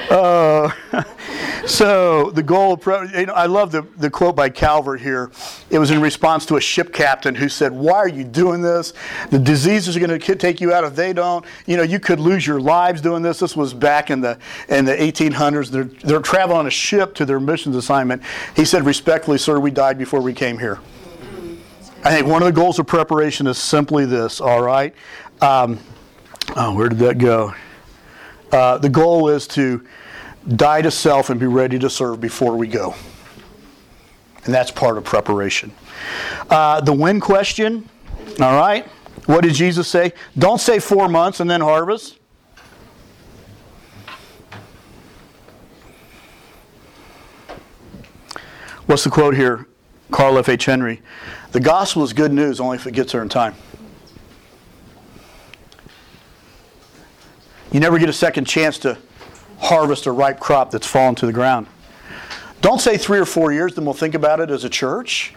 Uh, so the goal, of you know, I love the, the quote by Calvert here. It was in response to a ship captain who said, "Why are you doing this? The diseases are going to take you out if they don't. You know, you could lose your lives doing this." This was back in the in the 1800s. They're they're traveling on a ship to their missions assignment. He said, "Respectfully, sir, we died before we came here." I think one of the goals of preparation is simply this. All right. Um, oh, where did that go? Uh, the goal is to die to self and be ready to serve before we go. And that's part of preparation. Uh, the when question, all right? What did Jesus say? Don't say four months and then harvest. What's the quote here? Carl F. H. Henry. The gospel is good news only if it gets there in time. You never get a second chance to harvest a ripe crop that's fallen to the ground. Don't say three or four years, then we'll think about it as a church.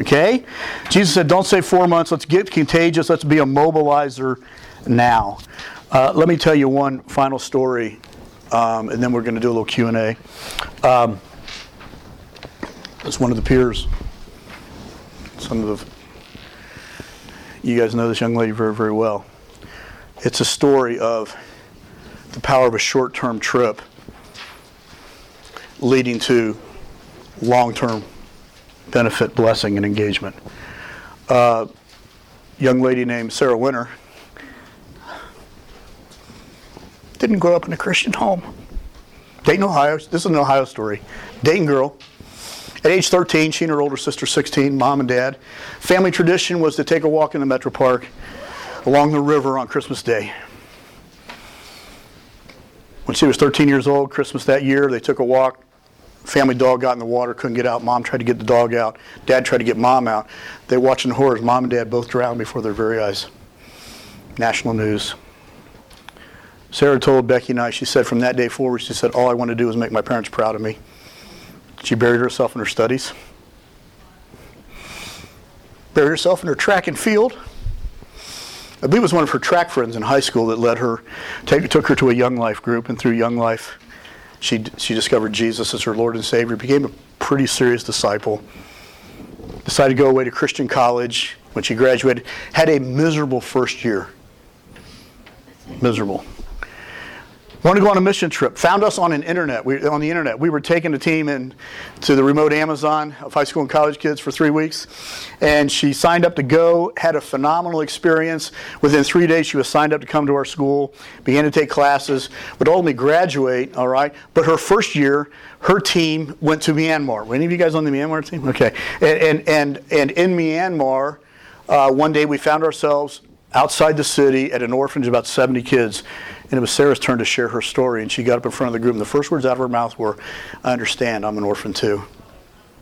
Okay? Jesus said, don't say four months, let's get contagious, let's be a mobilizer now. Uh, let me tell you one final story, um, and then we're going to do a little Q&A. Um, it's one of the peers. Some of you guys know this young lady very, very well. It's a story of the power of a short term trip leading to long term benefit, blessing, and engagement. Uh, young lady named Sarah Winter didn't grow up in a Christian home. Dayton, Ohio. This is an Ohio story. Dayton girl. At age 13, she and her older sister, 16, mom and dad. Family tradition was to take a walk in the Metro Park along the river on Christmas Day. When she was 13 years old, Christmas that year, they took a walk. Family dog got in the water, couldn't get out. Mom tried to get the dog out. Dad tried to get mom out. They watching the horrors. Mom and dad both drowned before their very eyes. National news. Sarah told Becky and I, she said, from that day forward, she said, all I want to do is make my parents proud of me. She buried herself in her studies, buried herself in her track and field. I believe it was one of her track friends in high school that led her, take, took her to a Young Life group, and through Young Life, she, she discovered Jesus as her Lord and Savior, became a pretty serious disciple, decided to go away to Christian college when she graduated, had a miserable first year. Miserable. Wanted to go on a mission trip. Found us on an internet. We, on the internet. We were taking a team in to the remote Amazon of high school and college kids for three weeks, and she signed up to go. Had a phenomenal experience. Within three days, she was signed up to come to our school. Began to take classes. Would ultimately graduate. All right. But her first year, her team went to Myanmar. Were any of you guys on the Myanmar team? Okay. And and and, and in Myanmar, uh, one day we found ourselves outside the city at an orphanage, about 70 kids. And it was Sarah's turn to share her story. And she got up in front of the group, and the first words out of her mouth were, I understand, I'm an orphan too.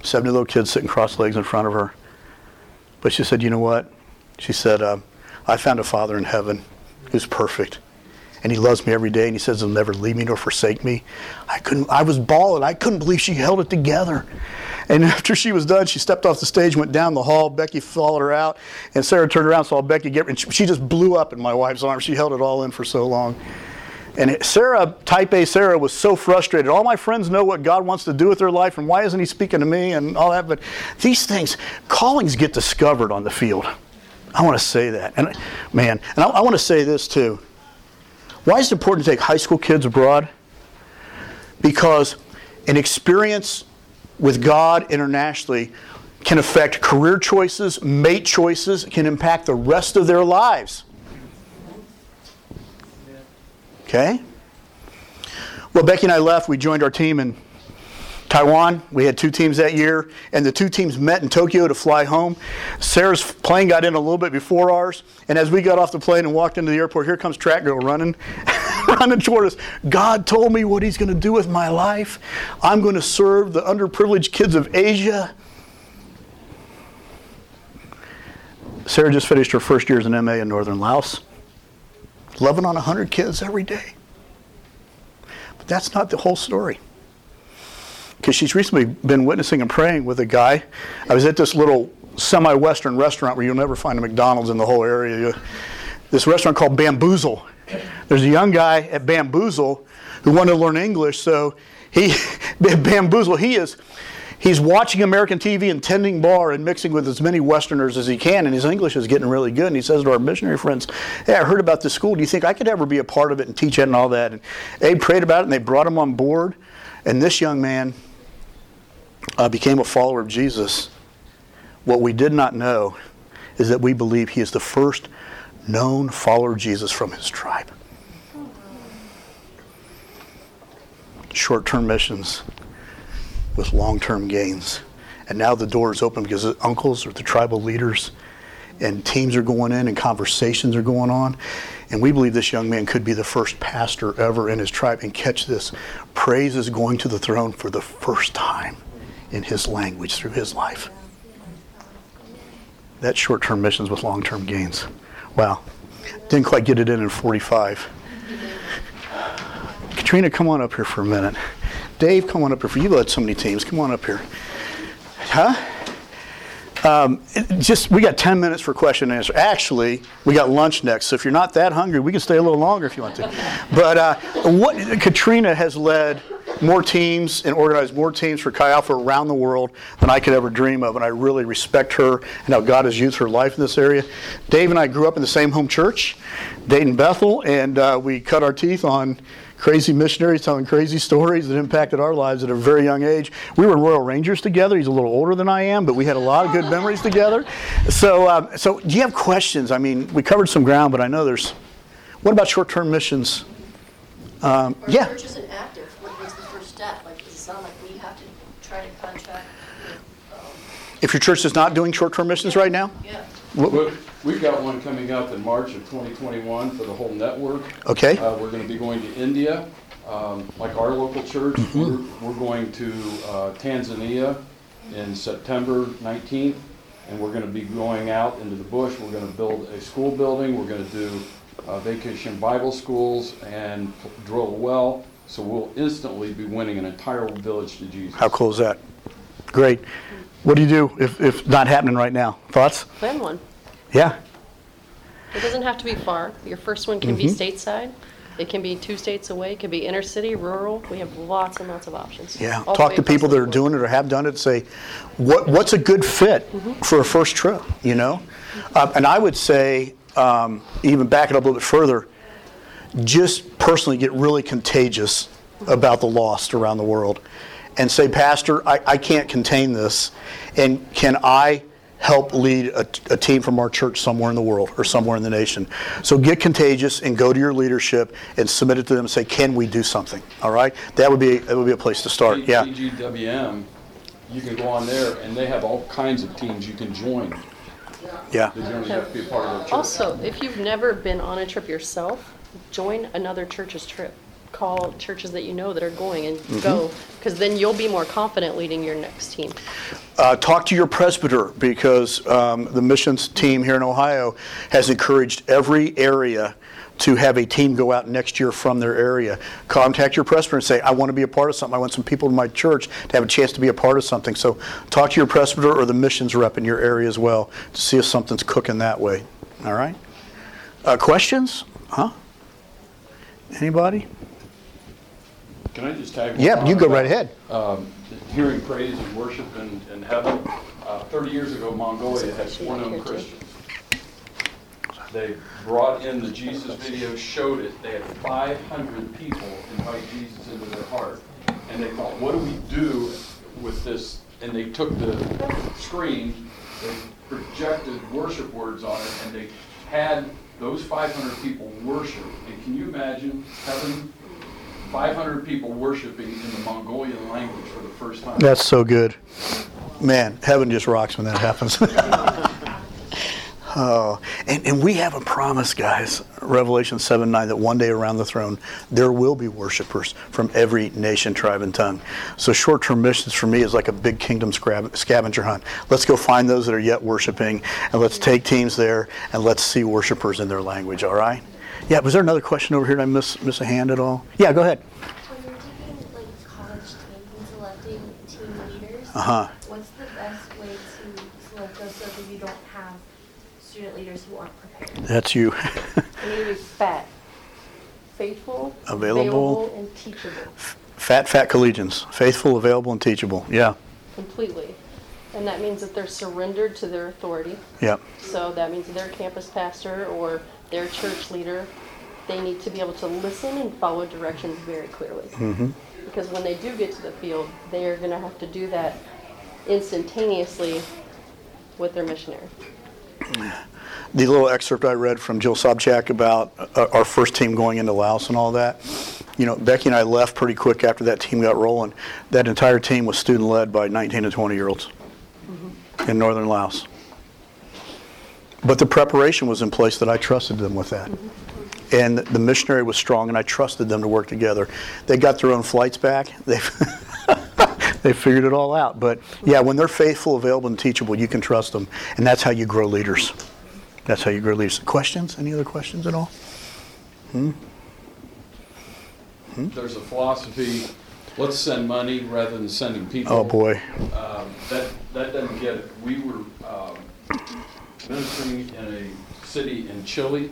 70 little kids sitting cross legs in front of her. But she said, You know what? She said, uh, I found a father in heaven who's perfect. And he loves me every day, and he says he'll never leave me nor forsake me. I couldn't. I was bawling. I couldn't believe she held it together. And after she was done, she stepped off the stage, went down the hall. Becky followed her out, and Sarah turned around, saw Becky get, and she, just blew up in my wife's arms. She held it all in for so long. And Sarah, type A Sarah, was so frustrated. All my friends know what God wants to do with their life, and why isn't He speaking to me and all that? But these things, callings get discovered on the field. I want to say that. And man, and I, I want to say this too. Why is it important to take high school kids abroad? Because an experience with God internationally can affect career choices, mate choices, can impact the rest of their lives. Okay? Well, Becky and I left. We joined our team in Taiwan. We had two teams that year, and the two teams met in Tokyo to fly home. Sarah's plane got in a little bit before ours, and as we got off the plane and walked into the airport, here comes Track Girl running, running toward us. God told me what He's going to do with my life. I'm going to serve the underprivileged kids of Asia. Sarah just finished her first year as an MA in Northern Laos. 11 on 100 kids every day. But that's not the whole story. Because she's recently been witnessing and praying with a guy. I was at this little semi Western restaurant where you'll never find a McDonald's in the whole area. This restaurant called Bamboozle. There's a young guy at Bamboozle who wanted to learn English, so he, Bamboozle, he is. He's watching American TV and tending bar and mixing with as many Westerners as he can, and his English is getting really good. And he says to our missionary friends, Hey, I heard about this school. Do you think I could ever be a part of it and teach it and all that? And Abe prayed about it, and they brought him on board. And this young man uh, became a follower of Jesus. What we did not know is that we believe he is the first known follower of Jesus from his tribe. Short term missions with long term gains. And now the door is open because the uncles or the tribal leaders and teams are going in and conversations are going on. And we believe this young man could be the first pastor ever in his tribe. And catch this praise is going to the throne for the first time in his language through his life. That's short term missions with long term gains. Wow. Didn't quite get it in in 45. Katrina, come on up here for a minute. Dave, come on up here. For you led so many teams. Come on up here. Huh? Um, just we got 10 minutes for question and answer. Actually, we got lunch next, so if you're not that hungry, we can stay a little longer if you want to. But uh, what Katrina has led more teams and organized more teams for Chi Alpha around the world than I could ever dream of, and I really respect her and how God has used her life in this area. Dave and I grew up in the same home church, Dayton Bethel, and uh, we cut our teeth on crazy missionaries telling crazy stories that impacted our lives at a very young age. We were Royal Rangers together. He's a little older than I am, but we had a lot of good memories together. So, um, so do you have questions? I mean, we covered some ground, but I know there's. What about short-term missions? Um, yeah. church isn't active. What is the first step? Like, does it sound like we have to try to contract with, um, If your church is not doing short-term missions right now, yeah. what- We- We've got one coming up in March of 2021 for the whole network. Okay. Uh, We're going to be going to India, um, like our local church. We're we're going to uh, Tanzania in September 19th, and we're going to be going out into the bush. We're going to build a school building. We're going to do uh, vacation Bible schools and drill a well. So we'll instantly be winning an entire village to Jesus. how cool is that? Great. What do you do if, if not happening right now? Thoughts? Plan one. Yeah. It doesn't have to be far. Your first one can be stateside. It can be two states away. It can be inner city, rural. We have lots and lots of options. Yeah, All the talk way to across people the that are board. doing it or have done it. Say, what what's a good fit for a first trip? You know, uh, and I would say um, even back it up a little bit further. Just personally get really contagious about the lost around the world, and say, Pastor, I, I can't contain this, and can I? Help lead a, a team from our church somewhere in the world or somewhere in the nation. So get contagious and go to your leadership and submit it to them and say, "Can we do something?" All right, that would be that would be a place to start. Yeah. AGWM, you can go on there, and they have all kinds of teams you can join. Yeah. You don't even have to be a part of their church. Also, if you've never been on a trip yourself, join another church's trip. Call churches that you know that are going and Mm-hmm. go, because then you'll be more confident leading your next team. Uh, talk to your presbyter because um, the missions team here in Ohio has encouraged every area to have a team go out next year from their area. Contact your presbyter and say, I want to be a part of something. I want some people in my church to have a chance to be a part of something. So talk to your presbyter or the missions rep in your area as well to see if something's cooking that way. All right? Uh, questions? Huh? Anybody? Can I just tag? one Yeah, you go about, right ahead. Um, hearing praise and worship in, in heaven. Uh, Thirty years ago, Mongolia had four known Christians. They brought in the Jesus video, showed it. They had 500 people invite Jesus into their heart. And they thought, what do we do with this? And they took the screen, they projected worship words on it, and they had those 500 people worship. And can you imagine heaven, 500 people worshiping in the Mongolian language for the first time? That's so good. Man, heaven just rocks when that happens. oh, and, and we have a promise, guys, Revelation 7 9, that one day around the throne there will be worshipers from every nation, tribe, and tongue. So short term missions for me is like a big kingdom scavenger hunt. Let's go find those that are yet worshiping, and let's take teams there and let's see worshipers in their language, all right? Yeah, was there another question over here? Did I miss, miss a hand at all? Yeah, go ahead. When you're taking like college teams and selecting team leaders, Uh-huh. what's the best way to select those so that you don't have student leaders who aren't prepared? That's you. You need to be fat, faithful, Available. available, and teachable, Fat, fat collegians, faithful, available, and teachable. Yeah, completely. And that means that they're surrendered to their authority. yeah. So that means their campus pastor or their church leader, they need to be able to listen and follow directions very clearly. Mm-hmm. Because when they do get to the field, they are going to have to do that instantaneously with their missionary. The little excerpt I read from Jill Sobchak about uh, our first team going into Laos and all that, you know, Becky and I left pretty quick after that team got rolling. That entire team was student led by 19 to 20 year olds in northern Laos. But the preparation was in place that I trusted them with that. And the missionary was strong, and I trusted them to work together. They got their own flights back. They they figured it all out. But yeah, when they're faithful, available, and teachable, you can trust them, and that's how you grow leaders. That's how you grow leaders. Questions? Any other questions at all? Hmm. There's a philosophy, let's send money rather than sending people. Oh boy. Um, That, that doesn't get it. We were um, ministering in a city in Chile.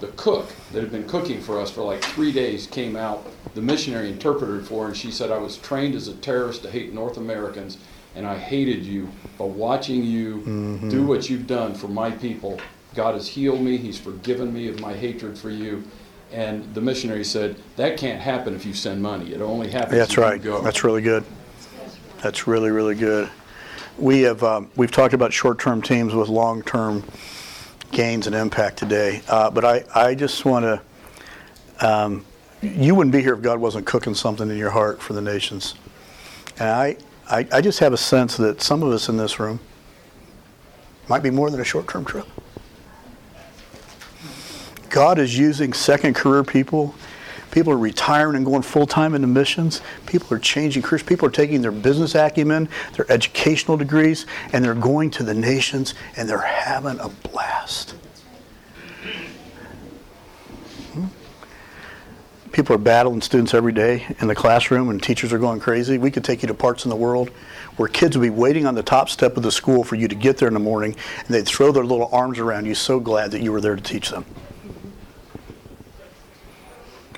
The cook that had been cooking for us for like three days came out, the missionary interpreted for her, and she said, I was trained as a terrorist to hate North Americans, and I hated you. But watching you do what you've done for my people, God has healed me, He's forgiven me of my hatred for you. And the missionary said, That can't happen if you send money. It only happens That's if you right. go. That's really good. That's really really good. We have um, we've talked about short-term teams with long-term gains and impact today. Uh, but I I just want to. Um, you wouldn't be here if God wasn't cooking something in your heart for the nations. And I, I I just have a sense that some of us in this room might be more than a short-term trip. God is using second career people. People are retiring and going full time into missions. People are changing careers. People are taking their business acumen, their educational degrees, and they're going to the nations and they're having a blast. Hmm? People are battling students every day in the classroom, and teachers are going crazy. We could take you to parts in the world where kids would be waiting on the top step of the school for you to get there in the morning, and they'd throw their little arms around you, so glad that you were there to teach them.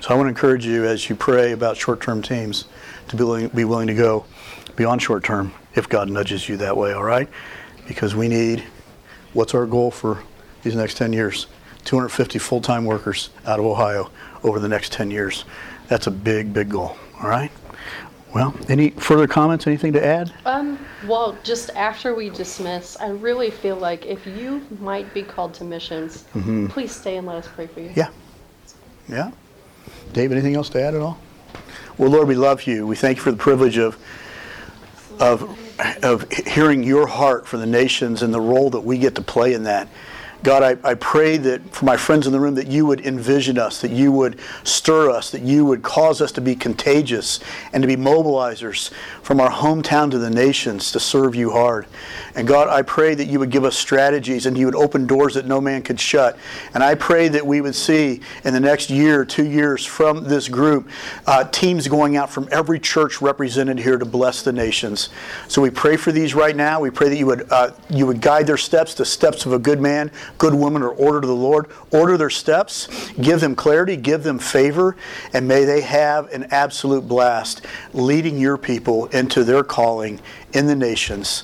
So I want to encourage you as you pray about short-term teams to be willing, be willing to go beyond short-term if God nudges you that way, all right? Because we need, what's our goal for these next 10 years? 250 full-time workers out of Ohio over the next 10 years. That's a big, big goal, all right? Well, any further comments, anything to add? Um, well, just after we dismiss, I really feel like if you might be called to missions, please stay and let us pray for you. Yeah. Yeah. Dave, anything else to add at all? Well, Lord, we love you. We thank you for the privilege of of of hearing your heart for the nations and the role that we get to play in that. God, I, I pray that for my friends in the room that you would envision us, that you would stir us, that you would cause us to be contagious and to be mobilizers from our hometown to the nations to serve you hard. And God, I pray that you would give us strategies and you would open doors that no man could shut. And I pray that we would see in the next year, two years from this group, uh, teams going out from every church represented here to bless the nations. So we pray for these right now. We pray that you would uh, you would guide their steps, the steps of a good man, good woman, or order to the Lord. Order their steps, give them clarity, give them favor, and may they have an absolute blast leading your people into their calling in the nations.